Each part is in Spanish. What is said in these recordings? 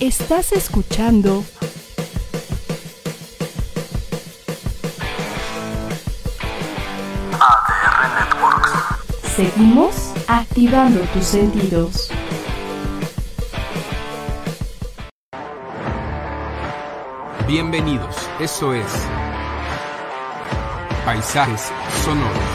Estás escuchando ADR Networks. Seguimos activando tus sentidos. Bienvenidos, eso es Paisajes Sonoros.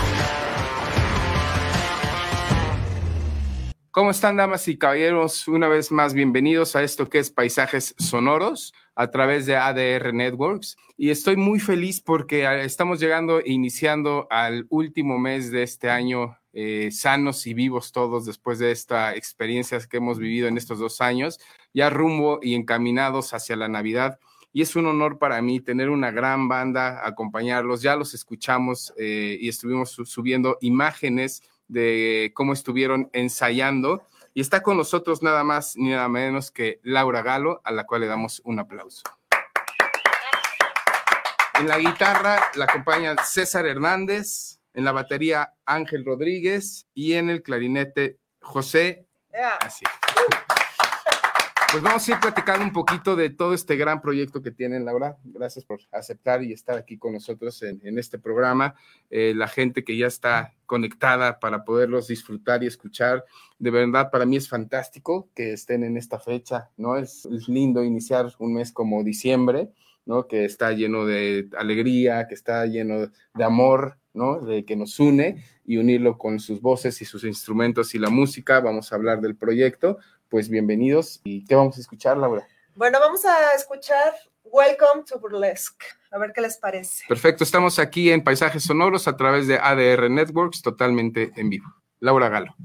¿Cómo están damas y caballeros? Una vez más, bienvenidos a esto que es Paisajes Sonoros a través de ADR Networks. Y estoy muy feliz porque ah, estamos llegando e iniciando al último mes de este año eh, sanos y vivos todos después de esta experiencia que hemos vivido en estos dos años, ya rumbo y encaminados hacia la Navidad y es un honor para mí tener una gran banda, acompañarlos. Ya los escuchamos eh, y estuvimos subiendo imágenes de cómo estuvieron ensayando. Y está con nosotros nada más ni nada menos que Laura Galo, a la cual le damos un aplauso. En la guitarra la acompaña César Hernández, en la batería Ángel Rodríguez y en el clarinete José. Así. Pues vamos a ir platicando un poquito de todo este gran proyecto que tienen, Laura. Gracias por aceptar y estar aquí con nosotros en, este programa. Eh, la gente que ya está conectada para poderlos disfrutar y escuchar. De verdad, para mí es fantástico que estén en esta fecha, ¿no? Es, es lindo iniciar un mes como diciembre, ¿no? Que está lleno de alegría, que está lleno de amor, ¿no? De que nos une y unirlo con sus voces y sus instrumentos y la música. Vamos a hablar del proyecto, pues bienvenidos. ¿Y qué vamos a escuchar, Laura? Bueno, vamos a escuchar Welcome to Burlesque. A ver qué les parece. Perfecto, estamos aquí en Paisajes Sonoros a través de ADR Networks, totalmente en vivo. Laura Galo.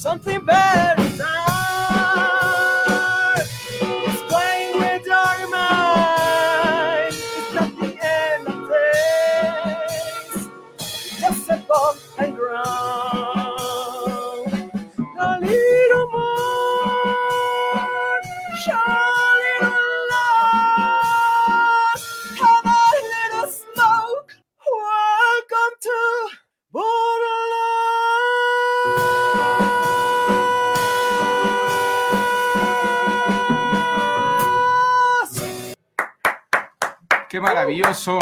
something bad maravilloso.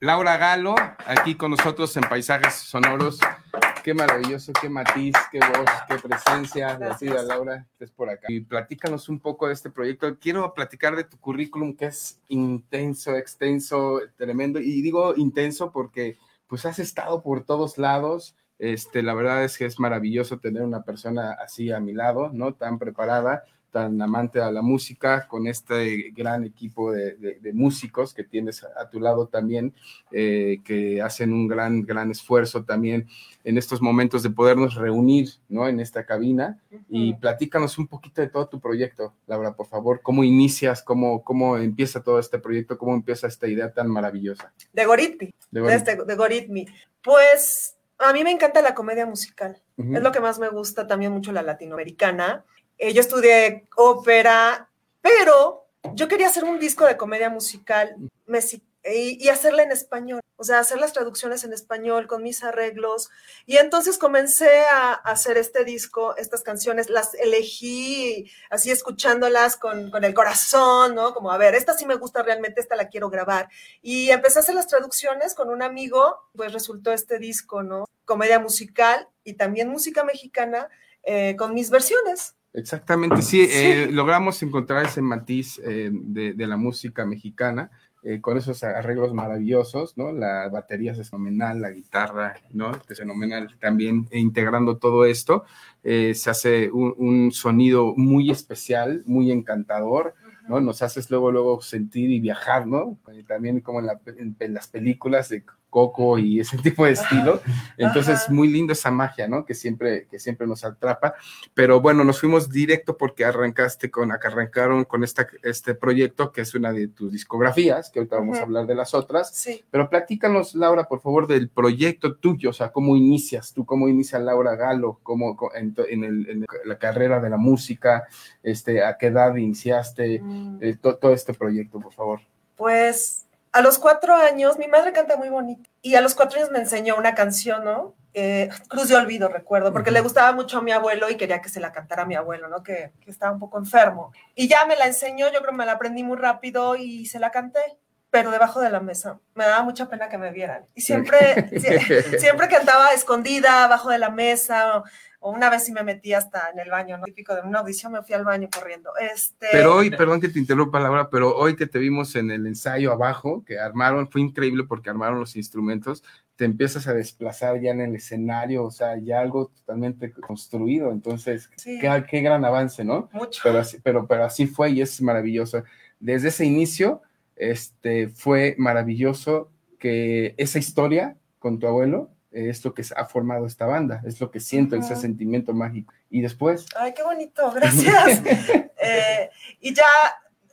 Laura Galo, aquí con nosotros en Paisajes Sonoros. Qué maravilloso, qué matiz, qué voz, qué presencia. Gracias, Laura, estés por acá. Y platícanos un poco de este proyecto. Quiero platicar de tu currículum, que es intenso, extenso, tremendo. Y digo intenso porque pues has estado por todos lados. Este, la verdad es que es maravilloso tener una persona así a mi lado, ¿no? Tan preparada tan amante a la música, con este gran equipo de, músicos que tienes a, tu lado también, eh, que hacen un gran, gran esfuerzo también en estos momentos de podernos reunir, ¿no? En esta cabina. Y platícanos un poquito de todo tu proyecto, Laura, por favor, cómo inicias, cómo, cómo empieza todo este proyecto, cómo empieza esta idea tan maravillosa. De Goritmi, de, este, Goritmi. Pues a mí me encanta la comedia musical, es lo que más me gusta, también mucho la latinoamericana. Eh, yo estudié ópera, pero yo quería hacer un disco de comedia musical y, hacerla en español, o sea, hacer las traducciones en español con mis arreglos. Y entonces comencé a, hacer este disco, estas canciones, las elegí así escuchándolas con, con, el corazón, ¿no? Como, a ver, esta sí me gusta realmente, esta la quiero grabar. Y empecé a hacer las traducciones con un amigo, pues resultó este disco, ¿no? Comedia musical y también música mexicana eh, con mis versiones. Exactamente, sí, eh, logramos encontrar ese matiz eh, de, la música mexicana eh, con esos arreglos maravillosos, ¿no? La batería es fenomenal, la guitarra, ¿no? Es fenomenal también integrando todo esto. se hace un, sonido muy especial, muy encantador, ¿no? Nos haces luego, luego sentir y viajar, ¿no? También como en, en las películas de coco y ese tipo de estilo. Entonces, muy lindo esa magia, ¿no? Que siempre, que siempre nos atrapa. Pero bueno, nos fuimos directo porque arrancaste con, arrancaron con esta, este proyecto, que es una de tus discografías, que ahorita vamos a hablar de las otras. Sí. Pero platícanos, Laura, por favor, del proyecto tuyo, o sea, cómo inicias tú, cómo inicia Laura Galo, cómo en, en, la carrera de la música, este, a qué edad iniciaste mm. eh, todo este proyecto, por favor. Pues a los cuatro años, mi madre canta muy bonito, y a los cuatro años me enseñó una canción, ¿no? Eh, Cruz de Olvido, recuerdo, porque le gustaba mucho a mi abuelo y quería que se la cantara a mi abuelo, ¿no? Que, que, estaba un poco enfermo. Y ya me la enseñó, yo creo que me la aprendí muy rápido y se la canté, pero debajo de la mesa. Me daba mucha pena que me vieran. Y siempre, siempre cantaba escondida, abajo de la mesa, o una vez sí me metí hasta en el baño, ¿no? Típico de una audición, me fui al baño corriendo. Este... Pero hoy, perdón que te interrumpa, Laura, pero hoy que te vimos en el ensayo abajo, que armaron, fue increíble porque armaron los instrumentos, te empiezas a desplazar ya en el escenario, o sea, ya algo totalmente construido, entonces, qué, qué, gran avance, ¿no? Mucho. Pero así, pero, pero así fue y es maravilloso. Desde ese inicio, este, fue maravilloso que esa historia con tu abuelo es lo que ha formado esta banda, es lo que siento, ese sentimiento mágico. Y después... Ay, qué bonito, gracias. Eh, y ya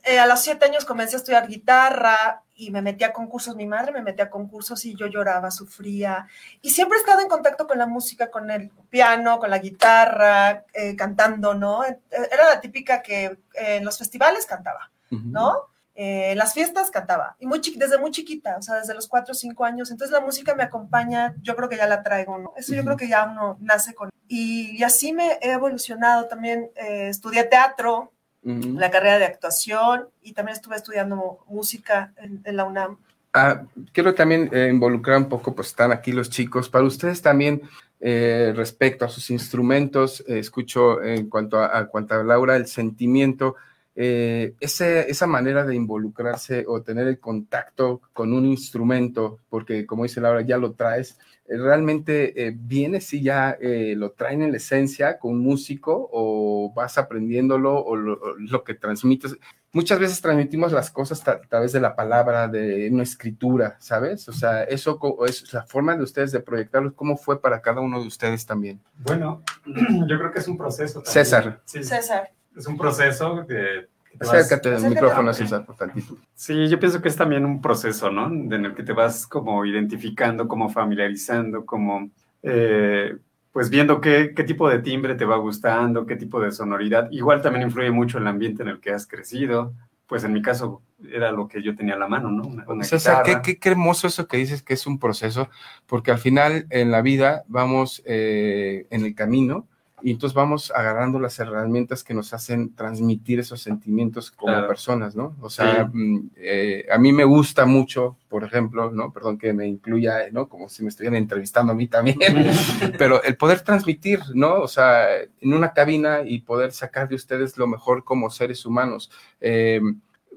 eh, a los siete años comencé a estudiar guitarra y me metí a concursos, mi madre me metía a concursos y yo lloraba, sufría. Y siempre he estado en contacto con la música, con el piano, con la guitarra, eh, cantando, ¿no? Era la típica que en los festivales cantaba, ¿no? Eh, las fiestas cantaba, y muy desde muy chiquita, o sea, desde los cuatro o cinco años. Entonces la música me acompaña, yo creo que ya la traigo, ¿no? Eso yo creo que ya uno nace con. Y, así me he evolucionado. También eh, estudié teatro, la carrera de actuación, y también estuve estudiando música en, la UNAM. Ah, quiero también eh, involucrar un poco, pues están aquí los chicos, para ustedes también, respecto a sus instrumentos, escucho en cuanto a, a, cuanto a Laura, el sentimiento eh, esa manera de involucrarse o tener el contacto con un instrumento, porque como dice Laura, ya lo traes, eh, realmente eh, viene si ya lo traen en la esencia con un músico o vas aprendiéndolo o lo, que transmites. Muchas veces transmitimos las cosas a través de la palabra, de una escritura, ¿sabes? O sea, eso es la forma de ustedes de proyectarlo. ¿Cómo fue para cada uno de ustedes también? Bueno, yo creo que es un proceso. César. César es un proceso que... Acércate del micrófono, César, por tantito. Sí, yo pienso que es también un proceso, ¿no? En el que te vas como identificando, como familiarizando, como... Eh, pues viendo qué, qué, tipo de timbre te va gustando, qué tipo de sonoridad. Igual también influye mucho el ambiente en el que has crecido. Pues en mi caso era lo que yo tenía a la mano, ¿no? César, qué, qué, hermoso eso que dices que es un proceso, porque al final en la vida vamos eh, en el camino y entonces vamos agarrando las herramientas que nos hacen transmitir esos sentimientos como personas, ¿no? O sea, mm, eh, a mí me gusta mucho, por ejemplo, ¿no? Perdón que me incluya, ¿no? Como si me estuvieran entrevistando a mí también, pero el poder transmitir, ¿no? O sea, en una cabina y poder sacar de ustedes lo mejor como seres humanos. Eh,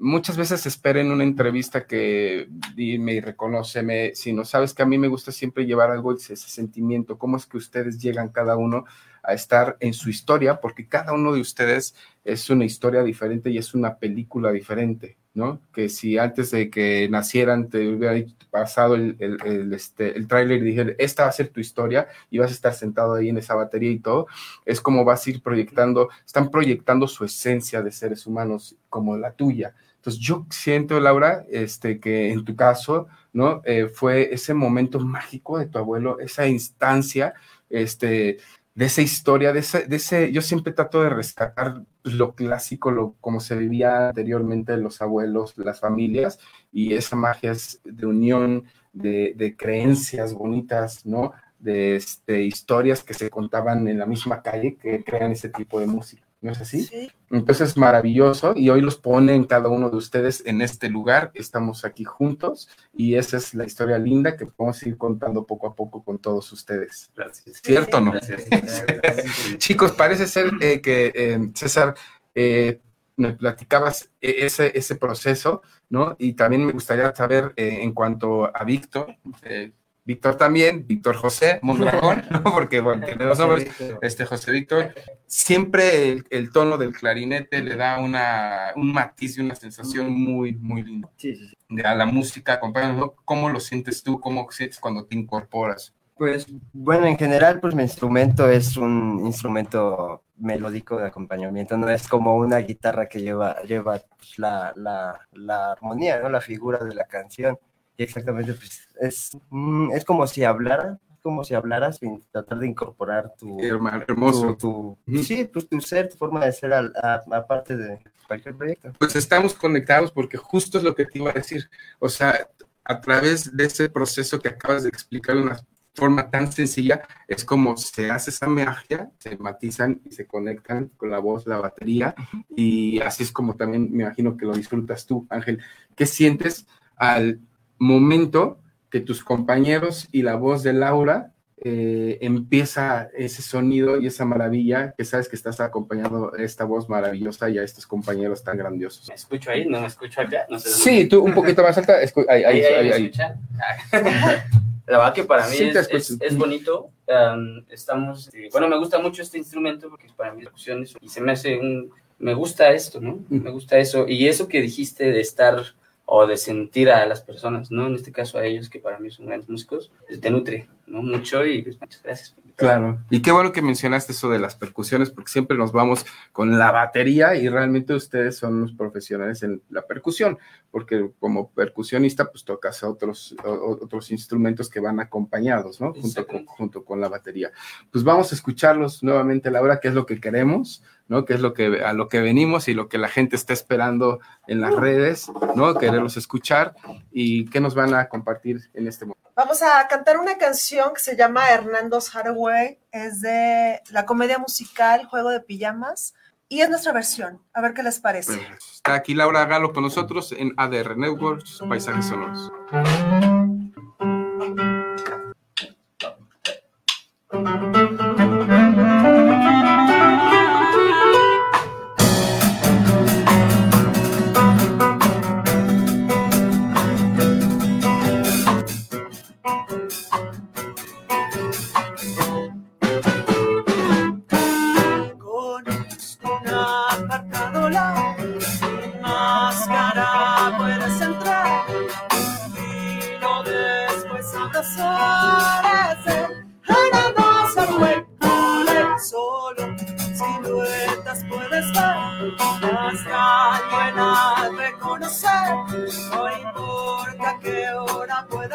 muchas veces esperen una entrevista que me reconoce, me, si no sabes que a mí me gusta siempre llevar algo, ese, ese sentimiento, cómo es que ustedes llegan cada uno a estar en su historia, porque cada uno de ustedes es una historia diferente y es una película diferente, ¿no? Que si antes de que nacieran te hubiera pasado el, el, este, el tráiler y dijera, esta va a ser tu historia y vas a estar sentado ahí en esa batería y todo, es como vas a ir proyectando, están proyectando su esencia de seres humanos como la tuya. Entonces yo siento, Laura, este, que en tu caso, ¿no? Eh, fue ese momento mágico de tu abuelo, esa instancia, este, de esa historia, de ese, de ese, yo siempre trato de rescatar lo clásico, lo como se vivía anteriormente los abuelos, las familias, y esa magia es de unión, de, de creencias bonitas, ¿no? De este, historias que se contaban en la misma calle que crean ese tipo de música. ¿No es así? Sí. Entonces es maravilloso y hoy los ponen cada uno de ustedes en este lugar, estamos aquí juntos y esa es la historia linda que podemos ir contando poco a poco con todos ustedes. Gracias. ¿Cierto o no? Gracias. Chicos, parece ser eh, que eh, César... Eh, me platicabas ese, ese proceso, ¿no? Y también me gustaría saber en cuanto a Víctor, Víctor también, Víctor José Mondragón, ¿no? porque bueno, tiene dos nombres, este José Víctor, siempre el, tono del clarinete le da una, un matiz y una sensación muy, muy linda. Sí, sí, sí. A la música, acompañando, ¿cómo lo sientes tú? ¿Cómo sientes cuando te incorporas? Pues bueno, en general, pues mi instrumento es un instrumento melódico de acompañamiento, no es como una guitarra que lleva, lleva pues, la, la, la armonía, ¿no? La figura de la canción exactamente, pues es, mm, es como si hablara, como si hablaras sin tratar de incorporar tu... hermoso. Tu, sí, pues tu ser, tu forma de ser aparte de cualquier proyecto. Pues estamos conectados porque justo es lo que te iba a decir. O sea, a través de ese proceso que acabas de explicar de una forma tan sencilla, es como se hace esa magia, se matizan y se conectan con la voz, la batería, y así es como también me imagino que lo disfrutas tú, Ángel. ¿Qué sientes al momento que tus compañeros y la voz de Laura eh, empieza ese sonido y esa maravilla que sabes que estás acompañando esta voz maravillosa y a estos compañeros tan grandiosos. ¿Me escucho ahí? ¿No me escucho acá? sí, tú un poquito más alta. ahí, ahí, ahí, ahí, La verdad que para mí es, bonito. estamos, este, bueno, me gusta mucho este instrumento porque para mí percusiones y se me hace un, me gusta esto, ¿no? Me gusta eso. Y eso que dijiste de estar o de sentir a las personas, ¿no? En este caso a ellos, que para mí son grandes músicos, pues, te nutre, ¿no? Mucho y pues, muchas gracias. Claro, y qué bueno que mencionaste eso de las percusiones, porque siempre nos vamos con la batería y realmente ustedes son los profesionales en la percusión, porque como percusionista pues tocas otros, otros instrumentos que van acompañados, ¿no? Junto con, junto con la batería. Pues vamos a escucharlos nuevamente, Laura, qué es lo que queremos. ¿No? Que es lo que, a lo que venimos y lo que la gente está esperando en las redes, ¿no? Queremos escuchar y qué nos van a compartir en este momento. Vamos a cantar una canción que se llama Hernando's Haraway, es de la comedia musical Juego de Pijamas y es nuestra versión. A ver qué les parece. Está aquí Laura Galo con nosotros en ADR Networks, Paisajes Sonoros.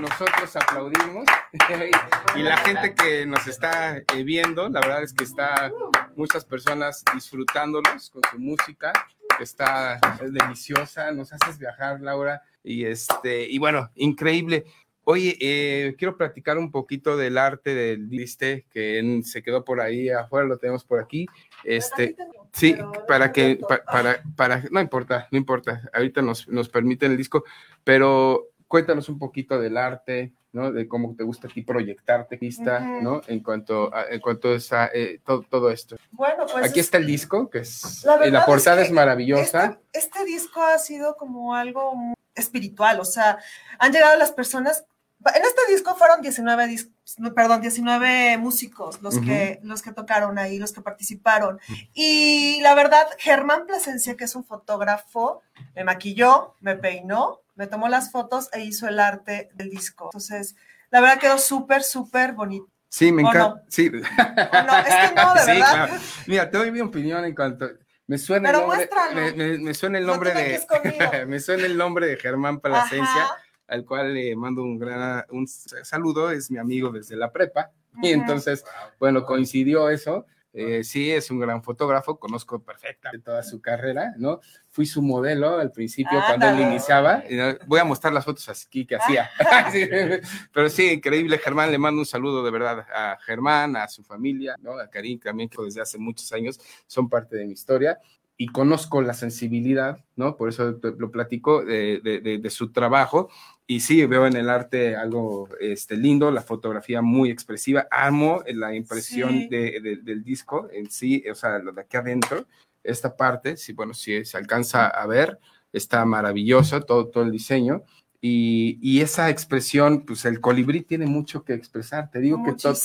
nosotros aplaudimos y la gente que nos está eh, viendo, la verdad es que está muchas personas disfrutándolos con su música, que está deliciosa, nos haces viajar, Laura, y este, y bueno, increíble. Oye, eh, quiero platicar un poquito del arte del liste que se quedó por ahí afuera, lo tenemos por aquí. Este, sí, para que, para, para, no importa, no importa, ahorita nos, nos permiten el disco, pero cuéntanos un poquito del arte, ¿no? De cómo te gusta aquí proyectarte, vista, ¿no? En cuanto a, en cuanto a eh, todo, todo, esto. Bueno, pues. Aquí está el disco, que es. La, la portada es, maravillosa. Este, este, disco ha sido como algo espiritual, o sea, han llegado las personas. En este disco fueron 19 discos, perdón, 19 músicos los, que, los que tocaron ahí, los que participaron. Y la verdad, Germán Plasencia, que es un fotógrafo, me maquilló, me peinó, me tomó las fotos e hizo el arte del disco. Entonces, la verdad quedó súper, súper bonito. Sí, me encanta. Sí. no, es que no, de verdad. Mira, te doy mi opinión en cuanto. Me suena el nombre, me, suena el nombre de me suena el nombre de Germán Plasencia, al cual le mando un gran un saludo, es mi amigo desde la prepa. Y entonces, bueno, coincidió eso. Eh, sí, es un gran fotógrafo, conozco perfectamente toda su carrera, ¿no? Fui su modelo al principio cuando él iniciaba. Voy a mostrar las fotos aquí que hacía. Pero sí, increíble, Germán. Le mando un saludo de verdad a Germán, a su familia, ¿no? A Karim también, que desde hace muchos años son parte de mi historia y conozco la sensibilidad, ¿no? Por eso lo platico de, de, su trabajo. Y sí, veo en el arte algo este, lindo, la fotografía muy expresiva. Amo la impresión del disco en sí, o sea, lo de aquí adentro, esta parte, sí, bueno, si se alcanza a ver, está maravilloso todo, todo el diseño. Y, y, esa expresión, pues el colibrí tiene mucho que expresar. Te digo que todo,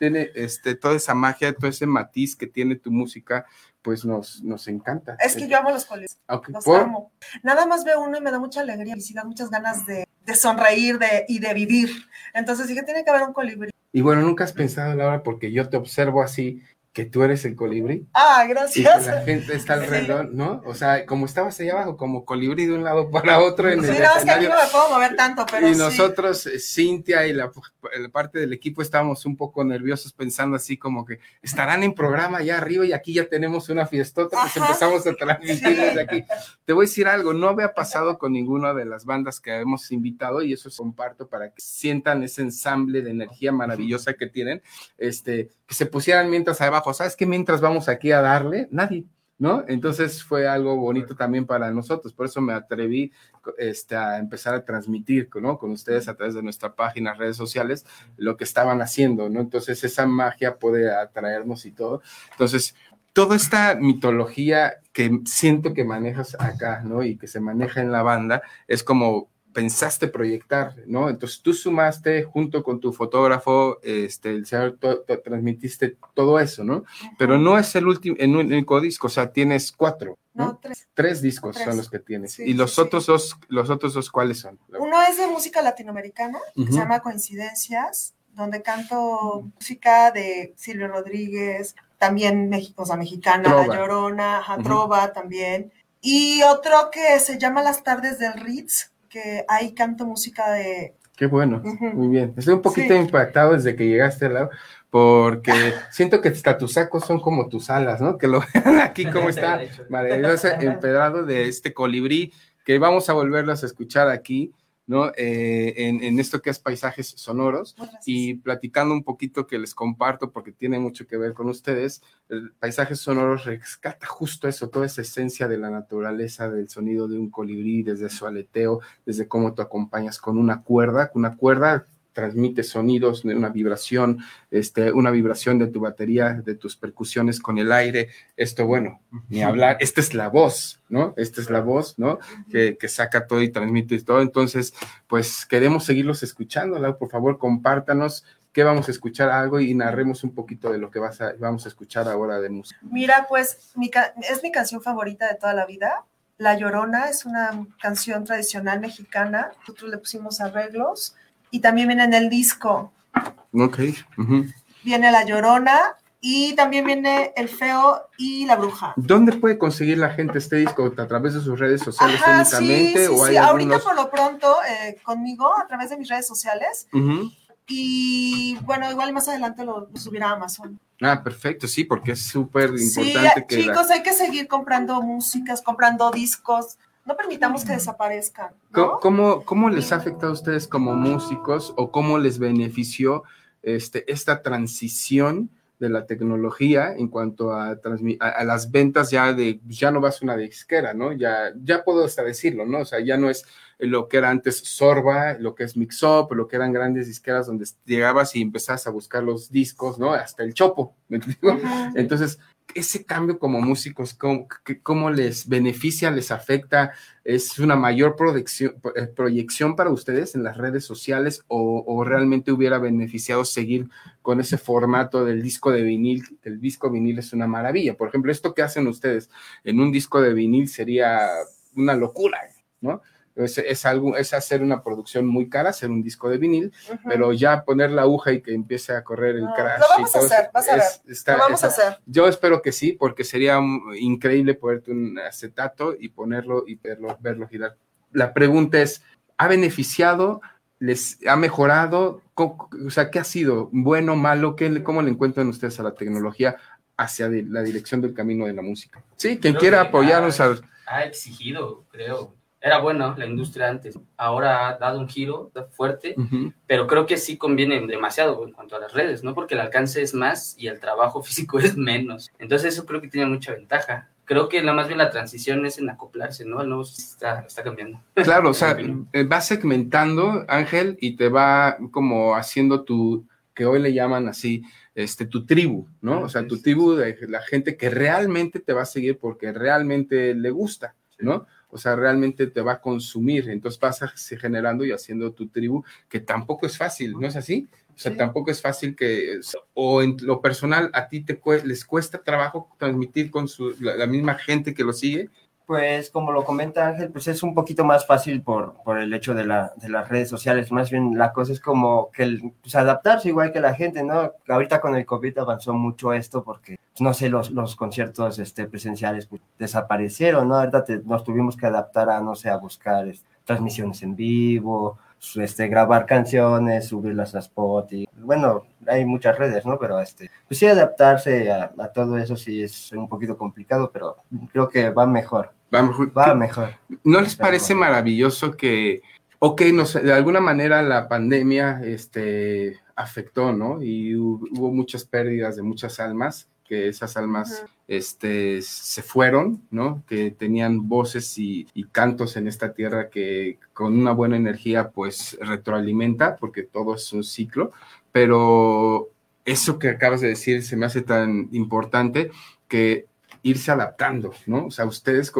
tiene este, toda esa magia, todo ese matiz que tiene tu música, pues nos, nos encanta. Es que yo amo los colibríes. Los amo. Nada más veo uno y me da mucha alegría, felicidad, muchas ganas de, de sonreír de, y de vivir. Entonces dije, tiene que haber un colibrí. Y bueno, nunca has pensado, Laura, porque yo te observo así que tú eres el colibrí. Ah, gracias. Y que la gente está alrededor, ¿no? O sea, como estabas allá abajo, como colibrí de un lado para otro en sí, el no, es que aquí no me puedo mover tanto, pero Y nosotros, eh, Cintia y la, parte del equipo, estábamos un poco nerviosos pensando así como que estarán en programa allá arriba y aquí ya tenemos una fiestota, pues empezamos a transmitir desde aquí. Te voy a decir algo, no había pasado con ninguna de las bandas que hemos invitado y eso es comparto para que sientan ese ensamble de energía maravillosa que tienen, este, que se pusieran mientras abajo ¿sabes qué? Mientras vamos aquí a darle, nadie, ¿no? Entonces fue algo bonito también para nosotros, por eso me atreví este, a empezar a transmitir, ¿no? Con ustedes a través de nuestra página, redes sociales, lo que estaban haciendo, ¿no? Entonces esa magia puede atraernos y todo. Entonces, toda esta mitología que siento que manejas acá, ¿no? Y que se maneja en la banda, es como pensaste proyectar, ¿no? Entonces tú sumaste junto con tu fotógrafo, este, el señor, transmitiste todo eso, ¿no? Pero no es el último, en un único disco, o sea, tienes cuatro, ¿no? tres. tres. discos son los que tienes. y los otros dos, los otros dos, ¿cuáles son? Uno es de música latinoamericana, que se llama Coincidencias, donde canto música de Silvio Rodríguez, también México, o sea, mexicana, La Llorona, Trova también. Y otro que se llama Las Tardes del Ritz, que ahí canto música de... Qué bueno, muy bien. Estoy un poquito impactado desde que llegaste al lado, porque siento que hasta tus sacos son como tus alas, ¿no? Que lo vean aquí cómo está maravilloso empedrado de este colibrí, que vamos a volverlos a escuchar aquí ¿no? Eh, en, esto que es paisajes sonoros y platicando un poquito que les comparto porque tiene mucho que ver con ustedes, el paisajes sonoros rescata justo eso, toda esa esencia de la naturaleza, del sonido de un colibrí, desde su aleteo, desde cómo tú acompañas con una cuerda, una cuerda transmite sonidos, una vibración, este, una vibración de tu batería, de tus percusiones con el aire. Esto, bueno, ni hablar, esta es la voz, ¿no? Esta es la voz, ¿no? Que, saca todo y transmite todo. Entonces, pues queremos seguirlos escuchando, Por favor, compártanos qué vamos a escuchar algo y narremos un poquito de lo que vas a, vamos a escuchar ahora de música. Mira, pues es mi canción favorita de toda la vida. La Llorona es una canción tradicional mexicana. Nosotros le pusimos arreglos y también viene en el disco. Ok. Viene La Llorona y también viene El Feo y La Bruja. ¿Dónde puede conseguir la gente este disco? ¿A través de sus redes sociales únicamente? Sí, sí, Ahorita por lo pronto eh, conmigo a través de mis redes sociales. Y bueno, igual más adelante lo, subirá a Amazon. Ah, perfecto, sí, porque es súper importante que. Chicos, hay que seguir comprando músicas, comprando discos no permitamos que desaparezcan. ¿Cómo, ¿Cómo, les ha afectado a ustedes como músicos o cómo les benefició este, esta transición de la tecnología en cuanto a, a, las ventas ya de, ya no vas a una disquera, ¿no? Ya, ya puedo hasta decirlo, ¿no? O sea, ya no es lo que era antes Sorba, lo que es Mix Up, lo que eran grandes disqueras donde llegabas y empezabas a buscar los discos, ¿no? Hasta el chopo, ¿me? Entonces, ese cambio como músicos, ¿cómo, les beneficia, les afecta? ¿Es una mayor proyección, eh, proyección para ustedes en las redes sociales o, realmente hubiera beneficiado seguir con ese formato del disco de vinil? El disco vinil es una maravilla. Por ejemplo, esto que hacen ustedes en un disco de vinil sería una locura, ¿no? Es, algo, es hacer una producción muy cara, hacer un disco de vinil, pero ya poner la aguja y que empiece a correr el crash. Lo vamos a hacer, vas a ver. lo vamos a hacer. Yo espero que sí, porque sería increíble ponerte un acetato y ponerlo y verlo, verlo girar. La pregunta es, ¿ha beneficiado? ¿Les ha mejorado? O sea, ¿qué ha sido? ¿Bueno, malo? ¿Qué, ¿Cómo le encuentran ustedes a la tecnología hacia la dirección del camino de la música? Sí, quien quiera apoyarnos. ha exigido, creo, era bueno la industria antes, ahora ha dado un giro fuerte, pero creo que sí conviene demasiado en cuanto a las redes, ¿no? Porque el alcance es más y el trabajo físico es menos. Entonces eso creo que tiene mucha ventaja. Creo que la más bien la transición es en acoplarse, ¿no? El nuevo está, está cambiando. Claro, o sea, eh, va segmentando, Ángel, y te va como haciendo tu, que hoy le llaman así, este, tu tribu, ¿no? O sea, tu tribu de la gente que realmente te va a seguir porque realmente le gusta, ¿no? O sea, realmente te va a consumir, entonces vas generando y haciendo tu tribu, que tampoco es fácil, ¿no es así? O sea, tampoco es fácil que, o en lo personal, a ti te les cuesta trabajo transmitir con su, la misma gente que lo sigue, pues como lo comenta Ángel, pues es un poquito más fácil por, por el hecho de, la, de las redes sociales. Más bien la cosa es como que el, pues, adaptarse igual que la gente, ¿no? Ahorita con el COVID avanzó mucho esto porque, pues, no sé, los, los conciertos este, presenciales pues, desaparecieron, ¿no? Ahorita nos tuvimos que adaptar a, no sé, a buscar transmisiones en vivo, este, grabar canciones, subirlas a Spotify. Bueno, hay muchas redes, ¿no? Pero este, pues sí, adaptarse a todo eso sí es un poquito complicado, pero creo que va mejor. Va mejor. ¿No les parece maravilloso que, ok, de alguna manera la pandemia este, afectó, ¿no? Y hubo muchas pérdidas de muchas almas, que esas almas este, se fueron, ¿no? Que tenían voces y, cantos en esta tierra que con una buena energía pues retroalimenta, porque todo es un ciclo, pero eso que acabas de decir se me hace tan importante que irse adaptando, ¿no? O sea, ustedes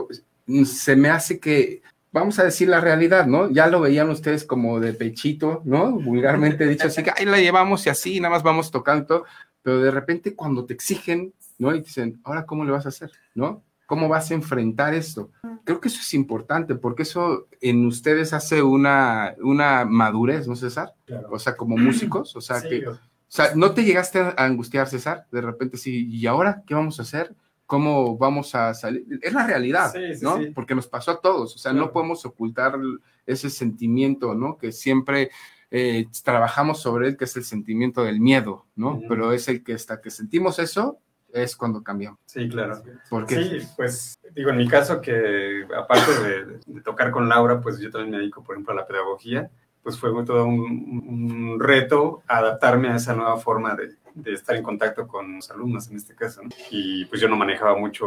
se me hace que, vamos a decir la realidad, ¿no? Ya lo veían ustedes como de pechito, ¿no? Vulgarmente dicho, así que ahí la llevamos y así, nada más vamos tocando, pero de repente cuando te exigen, ¿no? Y dicen, ahora, ¿cómo le vas a hacer? ¿No? ¿Cómo vas a enfrentar esto? Creo que eso es importante porque eso en ustedes hace una, una madurez, ¿no, César? O sea, como músicos, o sea, que... O sea, ¿no te llegaste a angustiar, César? De repente, sí, ¿y ahora qué vamos a hacer? ¿Cómo vamos a salir? Es la realidad, ¿no? Porque nos pasó a todos, o sea, no podemos ocultar ese sentimiento, ¿no? Que siempre eh, trabajamos sobre él, que es el sentimiento del miedo, ¿no? Pero es el que hasta que sentimos eso, es cuando cambiamos. Sí, claro. ¿Por qué? Sí, pues digo, en mi caso que aparte de, tocar con Laura, pues yo también me dedico, por ejemplo, a la pedagogía, pues fue todo un, reto adaptarme a esa nueva forma de, de, estar en contacto con los alumnos en este caso. Y pues yo no manejaba mucho,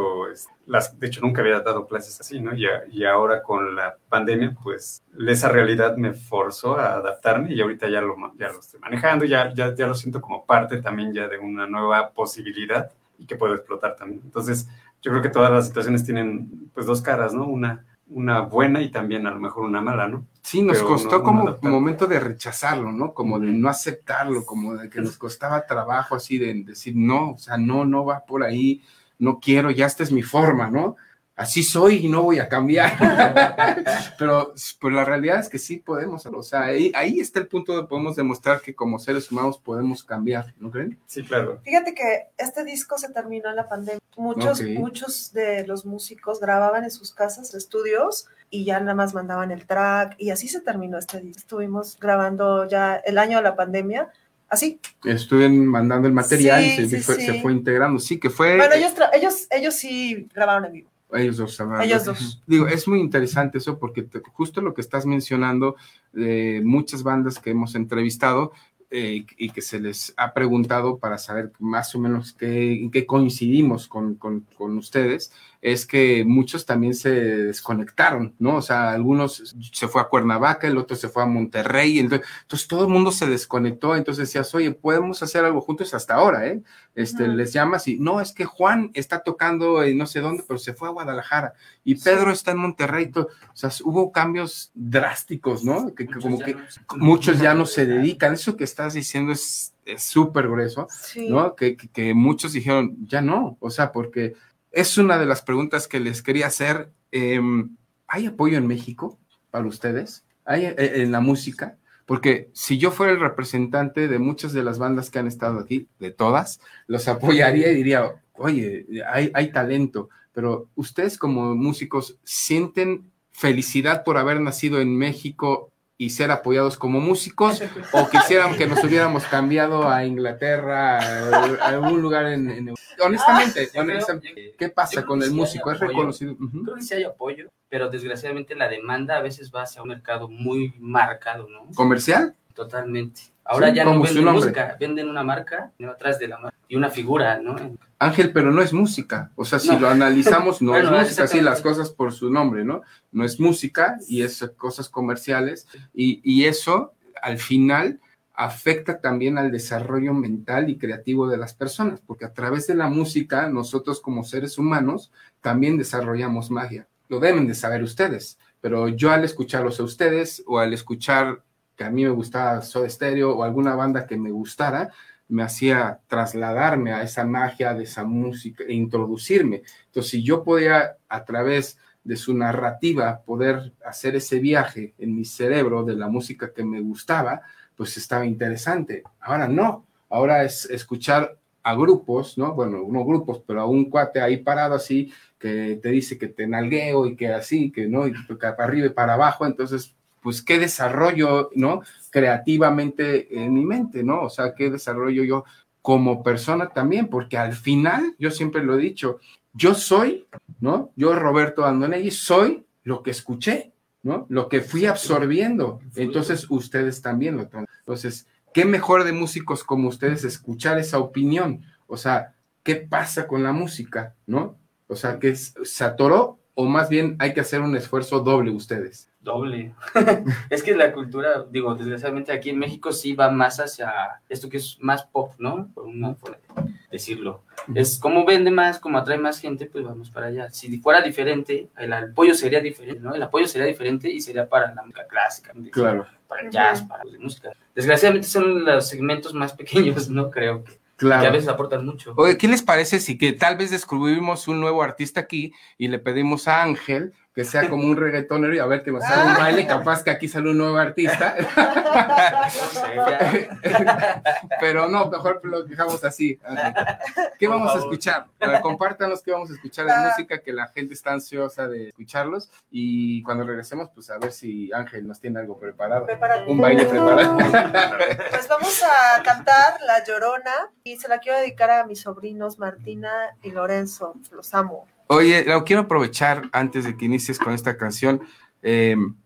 las, de hecho nunca había dado clases así, ¿no? Y, y ahora con la pandemia, pues esa realidad me forzó a adaptarme y ahorita ya lo, ya lo estoy manejando, ya, ya, ya lo siento como parte también ya de una nueva posibilidad y que puedo explotar también. Entonces, yo creo que todas las situaciones tienen pues dos caras, ¿no? Una, una buena y también a lo mejor una mala, ¿no? Sí, nos costó como un momento de rechazarlo, ¿no? Como de no aceptarlo, como de que nos costaba trabajo así de decir, no, o sea, no, no va por ahí, no quiero, ya esta es mi forma, ¿no? Así soy y no voy a cambiar. pero, pues la realidad es que sí podemos, o sea, ahí, está el punto de podemos demostrar que como seres humanos podemos cambiar, ¿no creen? Sí, claro. Fíjate que este disco se terminó en la pandemia. Muchos, muchos de los músicos grababan en sus casas, estudios, y ya nada más mandaban el track, y así se terminó este disco. Estuvimos grabando ya el año de la pandemia, así. Estuvieron mandando el material y se, fue, se, fue, integrando. Sí, que fue. Bueno, ellos, ellos, ellos sí grabaron en vivo. Ellos dos, Ellos dos. Digo, es muy interesante eso porque justo lo que estás mencionando, de muchas bandas que hemos entrevistado, eh, y que se les ha preguntado para saber más o menos qué, en qué coincidimos con, con, con, ustedes, es que muchos también se desconectaron, ¿no? O sea, algunos se fue a Cuernavaca, el otro se fue a Monterrey, entonces, entonces todo el mundo se desconectó, entonces decías, oye, podemos hacer algo juntos hasta ahora, ¿eh? Este, les llamas y, no, es que Juan está tocando en no sé dónde, pero se fue a Guadalajara, y Pedro está en Monterrey, o sea, hubo cambios drásticos, ¿no? Que, como que muchos ya no se dedican, eso que está diciendo es súper grueso, ¿no? Que, que, muchos dijeron, ya no, o sea, porque es una de las preguntas que les quería hacer. Em, ¿Hay apoyo en México para ustedes? ¿Hay eh, en la música? Porque si yo fuera el representante de muchas de las bandas que han estado aquí, de todas, los apoyaría y diría, oye, hay, hay talento, pero ustedes como músicos sienten felicidad por haber nacido en México y ser apoyados como músicos o quisieran que nos hubiéramos cambiado a Inglaterra, a algún lugar en, honestamente, ¿qué pasa con el músico? ¿Es reconocido? Creo que sí hay apoyo, pero desgraciadamente la demanda a veces va hacia un mercado muy marcado, ¿no? ¿Comercial? Totalmente. Ahora ya no venden música, venden una marca atrás de la marca y una figura, ¿no? Ángel, pero no es música. O sea, si lo analizamos, no es música, sí, las cosas por su nombre, ¿no? No es música y es cosas comerciales. Y, y eso, al final, afecta también al desarrollo mental y creativo de las personas, porque a través de la música, nosotros como seres humanos también desarrollamos magia. Lo deben de saber ustedes, pero yo al escucharlos a ustedes o al escuchar que a mí me gustaba Soda Stereo o alguna banda que me gustara, me hacía trasladarme a esa magia de esa música e introducirme. Entonces, si yo podía a través de su narrativa poder hacer ese viaje en mi cerebro de la música que me gustaba, pues estaba interesante. Ahora no, ahora es escuchar a grupos, ¿no? Bueno, no grupos, pero a un cuate ahí parado así que te dice que te nalgueo y que así, que no, y que para arriba y para abajo, entonces pues qué desarrollo, ¿no? Creativamente en mi mente, ¿no? O sea, qué desarrollo yo como persona también, porque al final, yo siempre lo he dicho, yo soy, ¿no? Yo, Roberto Andonelli, soy lo que escuché, ¿no? Lo que fui absorbiendo. Entonces, ustedes también lo Entonces, ¿qué mejor de músicos como ustedes escuchar esa opinión? O sea, ¿qué pasa con la música, ¿no? O sea, que se atoró o más bien hay que hacer un esfuerzo doble ustedes doble. es que la cultura, digo, desgraciadamente aquí en México sí va más hacia esto que es más pop, ¿no? Por una de decirlo. Es como vende más, como atrae más gente, pues vamos para allá. Si fuera diferente, el apoyo sería diferente, ¿no? El apoyo sería diferente y sería para la música clásica, claro. para el jazz, para la música. Desgraciadamente son los segmentos más pequeños, ¿no? Creo que. Claro. Que a veces aportan mucho. Oye, ¿qué les parece si que tal vez descubrimos un nuevo artista aquí y le pedimos a Ángel que sea como un reggaetonero y a ver que nos sale un baile, capaz que aquí sale un nuevo artista. Pero no, mejor lo dejamos así. ¿Qué vamos a escuchar? Compártanos qué vamos a escuchar de música, que la gente está ansiosa de escucharlos y cuando regresemos, pues a ver si Ángel nos tiene algo preparado. Un baile preparado. Pues vamos a cantar La Llorona y se la quiero dedicar a mis sobrinos Martina y Lorenzo. Los amo. Oye, lo quiero aprovechar antes de que inicies con esta canción, em,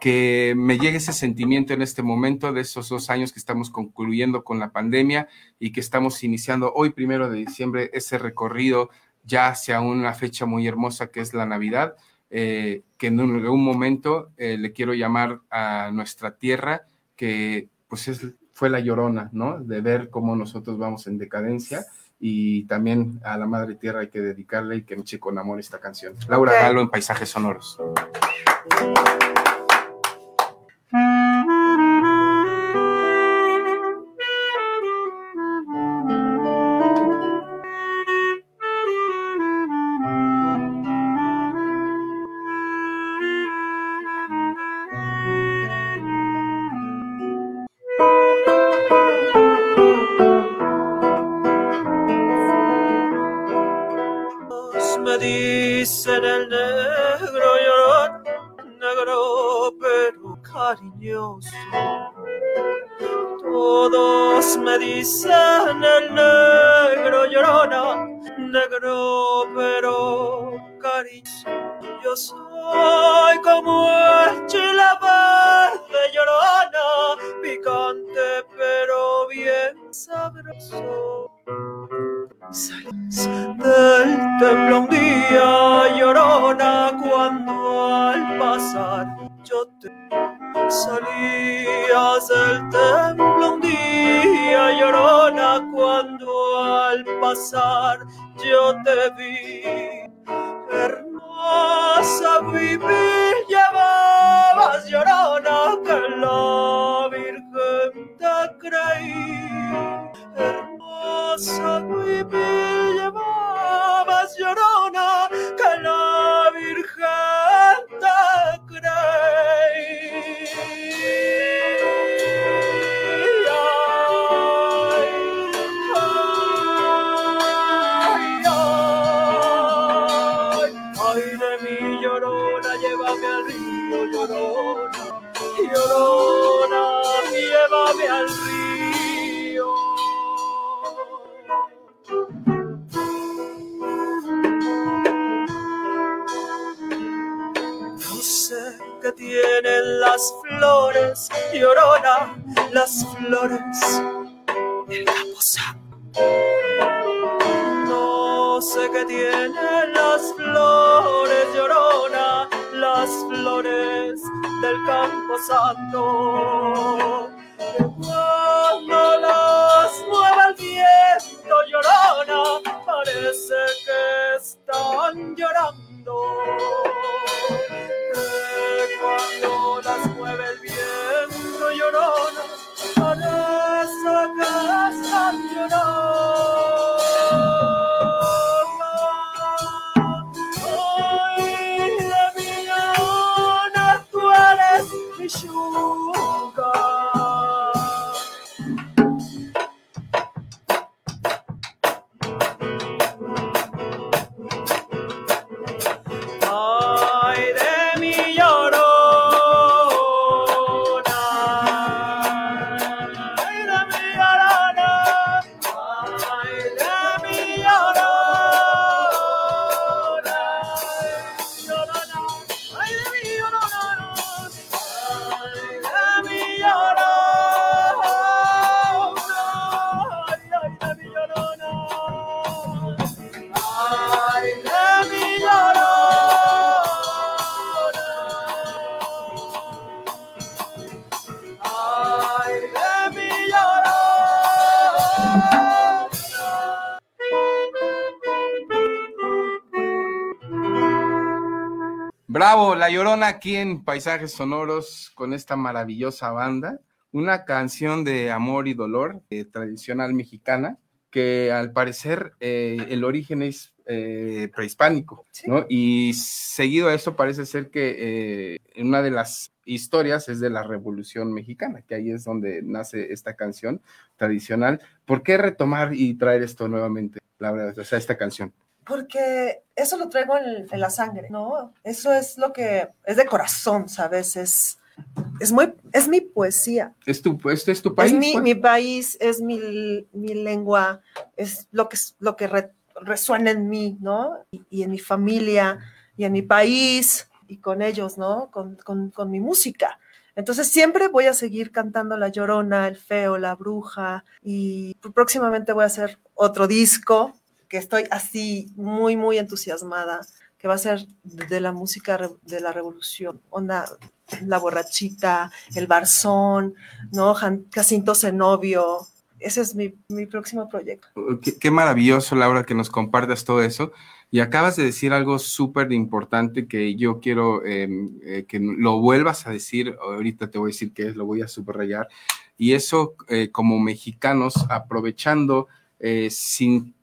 que me llegue ese sentimiento en este momento de esos dos años que estamos concluyendo con la pandemia y que estamos iniciando hoy, primero de diciembre, ese recorrido ya hacia una fecha muy hermosa que es la Navidad, eh, que en algún momento eh, le quiero llamar a nuestra tierra, que pues es, fue la llorona, ¿no? De ver cómo nosotros vamos en decadencia y también a la Madre Tierra hay que dedicarle y que me chico con amor esta canción. Laura Galo en Paisajes Sonoros. so Bravo, La Llorona aquí en Paisajes Sonoros con esta maravillosa banda. Una canción de amor y dolor tradicional mexicana que al parecer eh, el origen es eh, prehispánico, ¿no? Y seguido a eso parece ser que eh, una de las historias es de la Revolución Mexicana, que ahí es donde nace esta canción tradicional. ¿Por qué retomar y traer esto nuevamente, la verdad, o sea, esta canción? Porque eso lo traigo en, la sangre, ¿no? Eso es lo que es de corazón, ¿sabes? Es, es, muy, es mi poesía. ¿Es tu, este es tu país? Es mi, mi país, es mi, mi, lengua, es lo que, lo que resuena en mí, ¿no? Y, en mi familia, y en mi país, y con ellos, ¿no? Con, con, con mi música. Entonces siempre voy a seguir cantando La Llorona, El Feo, La Bruja, y próximamente voy a hacer otro disco que estoy así muy, muy entusiasmada, que va a ser de la música de la revolución, onda, la borrachita, el barzón, ¿no? Jacinto Zenobio. Ese es mi, próximo proyecto. Qué, maravilloso, Laura, que nos compartas todo eso. Y acabas de decir algo súper importante que yo quiero em, eh, que lo vuelvas a decir. Ahorita te voy a decir qué es, lo voy a subrayar. Y eso, eh, como mexicanos, aprovechando eh, sin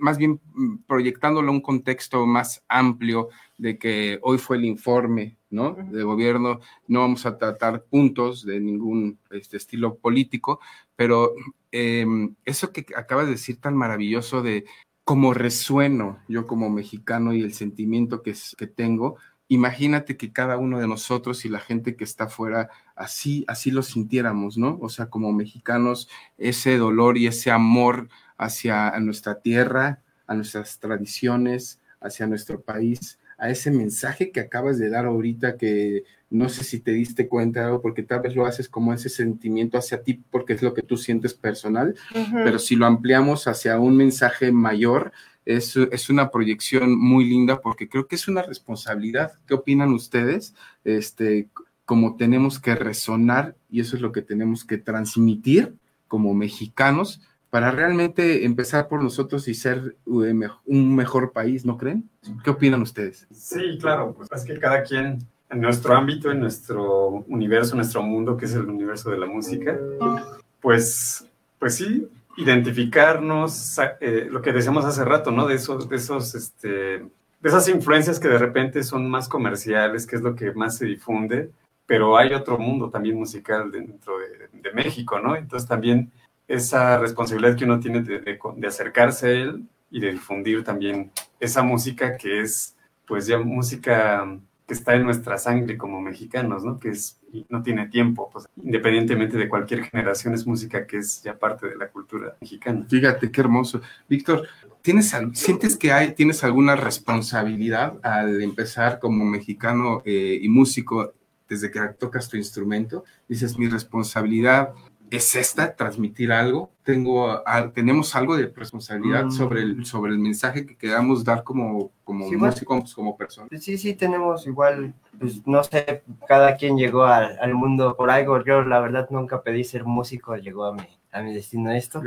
más bien mm, proyectándolo a un contexto más amplio de que hoy fue el informe ¿no? de gobierno, no vamos a tratar puntos de ningún este, estilo político, pero em, eso que acabas de decir tan maravilloso de cómo resueno yo como mexicano y el sentimiento que, que tengo, imagínate que cada uno de nosotros y la gente que está afuera así, así lo sintiéramos, ¿no? O sea, como mexicanos, ese dolor y ese amor hacia nuestra tierra, a nuestras tradiciones, hacia nuestro país, a ese mensaje que acabas de dar ahorita que no sé si te diste cuenta porque tal vez lo haces como ese sentimiento hacia ti porque es lo que tú sientes personal, pero si lo ampliamos hacia un mensaje mayor, es, es, una proyección muy linda porque creo que es una responsabilidad. ¿Qué opinan ustedes? Este, como tenemos que resonar y eso es lo que tenemos que transmitir como mexicanos para realmente empezar por nosotros y ser eh, un mejor país, ¿no creen? ¿Qué opinan ustedes? Sí, claro, pues es que cada quien en nuestro ámbito, en nuestro universo, nuestro mundo, que es el universo de la música, pues, pues sí, identificarnos, eh, lo que decíamos hace rato, ¿no? De esos, de esos, este, de esas influencias que de repente son más comerciales, que es lo que más se difunde, pero hay otro mundo también musical dentro de, de México, ¿no? Entonces también esa responsabilidad que uno tiene de, acercarse a él y de difundir también esa música que es, pues ya música que está en nuestra sangre como mexicanos, ¿no? Que es, no tiene tiempo, pues, independientemente de cualquier generación, es música que es ya parte de la cultura mexicana. Fíjate, qué hermoso. Víctor, ¿tienes, ¿sientes que hay, tienes alguna responsabilidad al empezar como mexicano eh, y músico desde que tocas tu instrumento? Dices, mi responsabilidad es esta, transmitir algo. Tengo, tenemos algo de responsabilidad mm. sobre, el, sobre el mensaje que queramos dar como, como músicos, como personas. Sí, sí, tenemos igual, pues no sé, cada quien llegó al, al, mundo por algo. Yo la verdad nunca pedí ser músico, llegó a mi, a mi destino esto.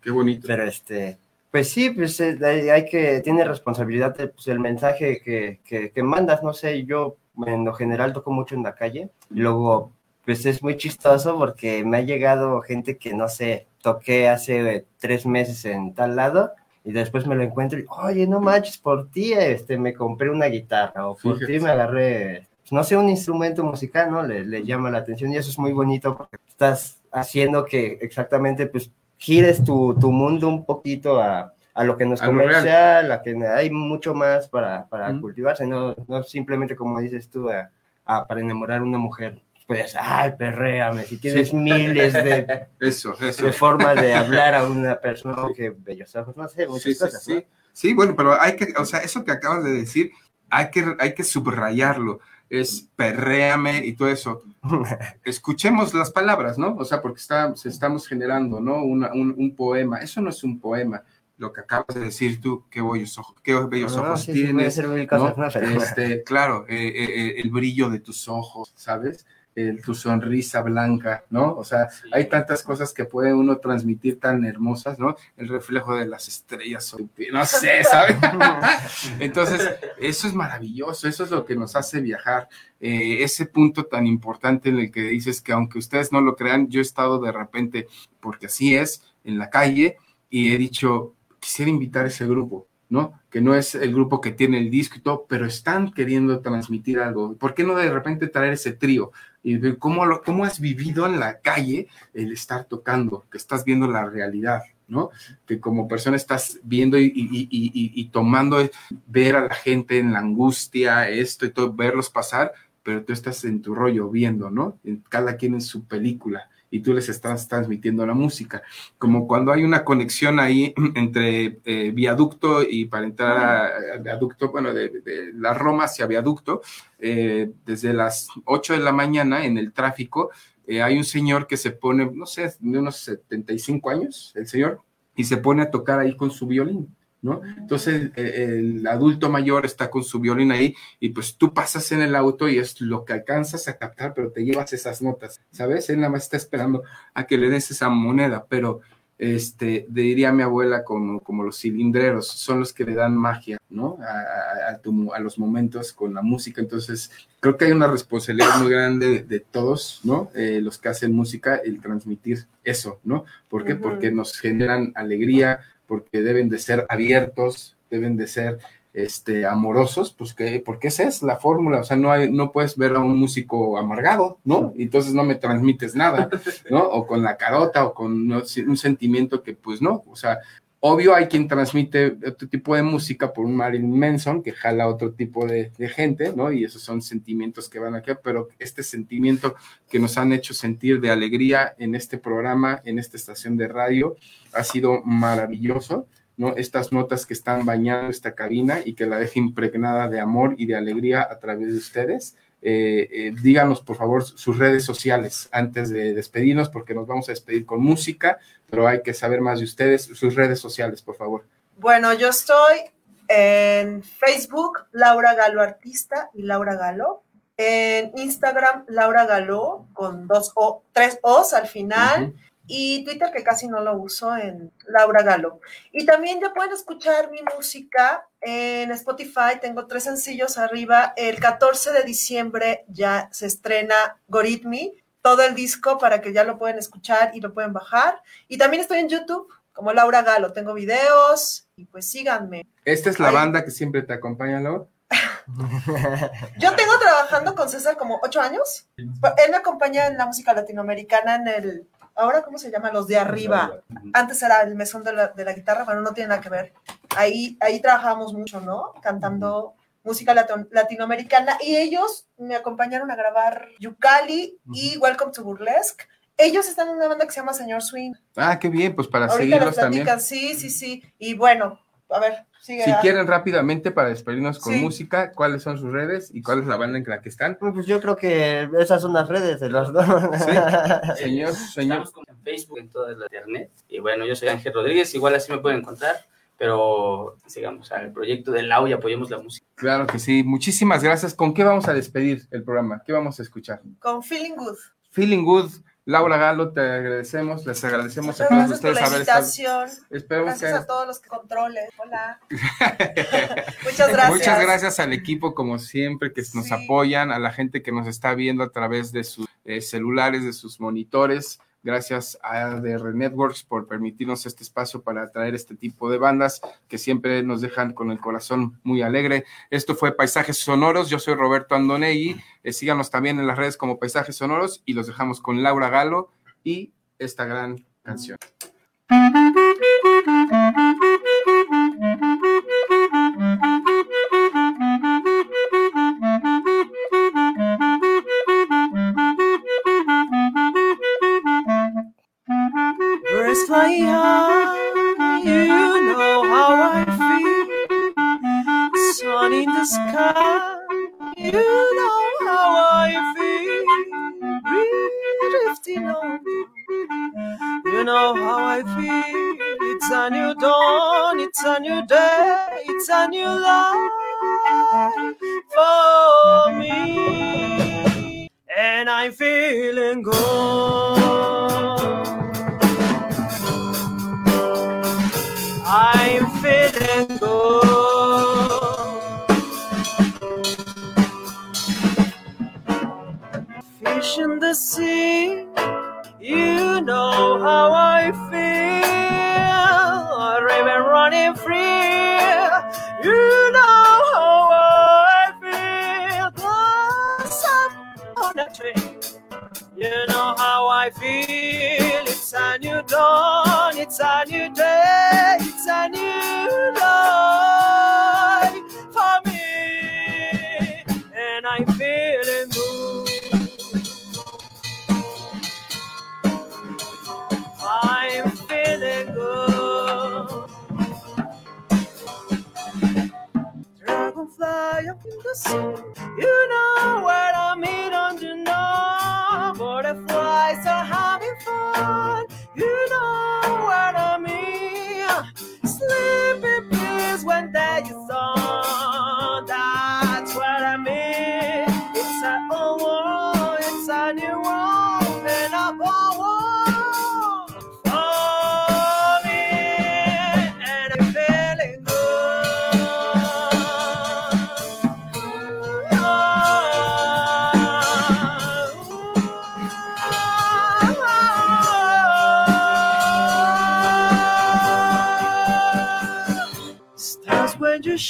Qué bonito. Pero este, pues sí, pues eh, hay que, tiene responsabilidad pues, el mensaje que, que, que mandas, no sé, yo en lo general toco mucho en la calle, luego pues es muy chistoso porque me ha llegado gente que no sé, toqué hace tres meses en tal lado y después me lo encuentro y, oye, no manches, por ti este, me compré una guitarra o por ti me agarré, pues, no sé, un instrumento musical, ¿no? Le, le, llama la atención y eso es muy bonito porque estás haciendo que exactamente, pues, gires tu, tu mundo un poquito a, a lo que nos comercial, a que hay mucho más para, para cultivarse, no, no simplemente como dices tú, a, para enamorar a una mujer pues, ay, perréame, si tienes miles de, eso, de formas de hablar a una persona que bellos ojos, no sé, muchas cosas. Sí, sí, bueno, pero hay que, o sea, eso que acabas de decir, hay que, hay que subrayarlo, es perréame y todo eso. Escuchemos las palabras, ¿no? O sea, porque está, estamos generando, ¿no? Una, un, poema, eso no es un poema, lo que acabas de decir tú, qué bellos ojos, qué bellos ojos tienes. este, claro, eh, eh, eh, el brillo de tus ojos, ¿sabes? Tu sonrisa blanca, ¿no? O sea, hay tantas cosas que puede uno transmitir tan hermosas, ¿no? El reflejo de las estrellas, no sé, ¿sabes? Entonces, eso es maravilloso, eso es lo que nos hace viajar. Eh, ese punto tan importante en el que dices que aunque ustedes no lo crean, yo he estado de repente, porque así es, en la calle y he dicho, quisiera invitar a ese grupo, ¿no? Que no es el grupo que tiene el disco y todo, pero están queriendo transmitir algo. ¿Por qué no de repente traer ese trío? Y cómo, lo, cómo has vivido en la calle el estar tocando, que estás viendo la realidad, ¿no? Que como persona estás viendo y, y, y, y, tomando, ver a la gente en la angustia, esto y todo, verlos pasar, pero tú estás en tu rollo viendo, ¿no? Cada quien en su película y tú les estás transmitiendo la música. Como cuando hay una conexión ahí entre eh, viaducto y para entrar a, viaducto, bueno, de, la Roma hacia viaducto, eh, desde las 8 de la mañana en el tráfico, eh, hay un señor que se pone, no sé, de unos 75 años, el señor, y se pone a tocar ahí con su violín. Entonces el, adulto mayor está con su violín ahí y pues tú pasas en el auto y es lo que alcanzas a captar, pero te llevas esas notas, ¿sabes? Él nada más está esperando a que le des esa moneda, pero este, diría mi abuela como, como los cilindreros, son los que le dan magia, ¿no? A, los momentos con la música, entonces creo que hay una responsabilidad muy grande de, todos, ¿no? Eh, los que hacen música, el transmitir eso, ¿no? ¿Por qué? Porque nos generan alegría, porque deben de ser abiertos, deben de ser este, amorosos, pues que, porque esa es la fórmula, o sea, no, hay, no puedes ver a un músico amargado, ¿no? Entonces no me transmites nada, ¿no? O con la carota o con un sentimiento que pues no, o sea, Obvio hay quien transmite otro tipo de música por un Marilyn Manson que jala otro tipo de, gente, ¿no? Y esos son sentimientos que van aquí, pero este sentimiento que nos han hecho sentir de alegría en este programa, en esta estación de radio, ha sido maravilloso, ¿no? Estas notas que están bañando esta cabina y que la deja impregnada de amor y de alegría a través de ustedes. Eh, eh, díganos por favor sus redes sociales antes de despedirnos porque nos vamos a despedir con música, pero hay que saber más de ustedes, sus redes sociales por favor. Bueno, yo estoy en Facebook, Laura Galo Artista y Laura Galo. En Instagram, Laura Galo, con dos o, tres O's al final y Twitter que casi no lo uso en Laura Galo. Y también ya pueden escuchar mi música en Spotify, tengo tres sencillos arriba. El 14 de diciembre ya se estrena Goritmi, todo el disco para que ya lo pueden escuchar y lo pueden bajar. Y también estoy en YouTube como Laura Galo, tengo videos y pues síganme. ¿Esta es la banda que siempre te acompaña, Laura? Yo tengo trabajando con César como ocho años. Él me acompaña en la música latinoamericana en el ahora cómo se llama, los de arriba. Antes era el mesón de la, de la guitarra, pero no tiene nada que ver. Ahí, ahí trabajábamos mucho, ¿no? Cantando música latinoamericana y ellos me acompañaron a grabar Yucali y Welcome to Burlesque. Ellos están en una banda que se llama Señor Swing. Ah, qué bien, pues para seguirlos también. Sí, sí, sí. Y bueno, a ver, si quieren rápidamente para despedirnos con música, ¿cuáles son sus redes y cuál es la banda en la que están? Pues yo creo que esas son las redes de los dos. señor, señor. Estamos en Facebook, en toda la internet. Y bueno, yo soy Ángel Rodríguez, igual así me pueden encontrar pero sigamos al proyecto del LAU y apoyemos la música. Claro que sí, muchísimas gracias. ¿Con qué vamos a despedir el programa? ¿Qué vamos a escuchar? Con Feeling Good. Feeling Good Laura Galo, te agradecemos, les agradecemos a todos ustedes haber estado. gracias a todos los que controlen. Hola. Muchas gracias. Muchas gracias al equipo, como siempre, que nos apoyan, a la gente que nos está viendo a través de sus eh, celulares, de sus monitores. Gracias a ADR Networks por permitirnos este espacio para traer este tipo de bandas que siempre nos dejan con el corazón muy alegre. Esto fue Paisajes Sonoros. Yo soy Roberto Andonegui. Eh, síganos también en las redes como Paisajes Sonoros y los dejamos con Laura Galo y esta gran canción. Fly you know how I feel. Sun in the sky, you know how I feel. Drifting on, you know how I feel. It's a new dawn, it's a new day, it's a new life for me. And I'm feeling good.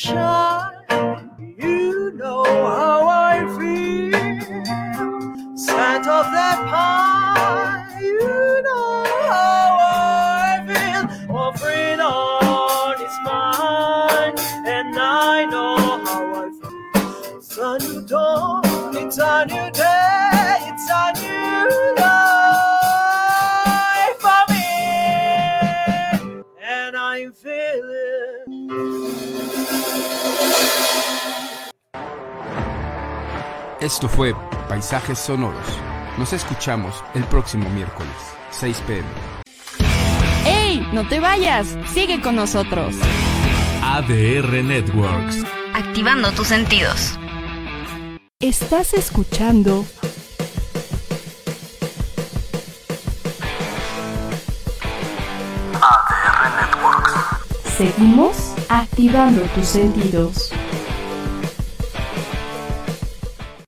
try. Esto fue Paisajes Sonoros. Nos escuchamos el próximo miércoles, 6 pm. ¡Ey! ¡No te vayas! ¡Sigue con nosotros! ADR Networks. Activando tus sentidos. Estás escuchando ADR Networks. Seguimos activando tus sentidos.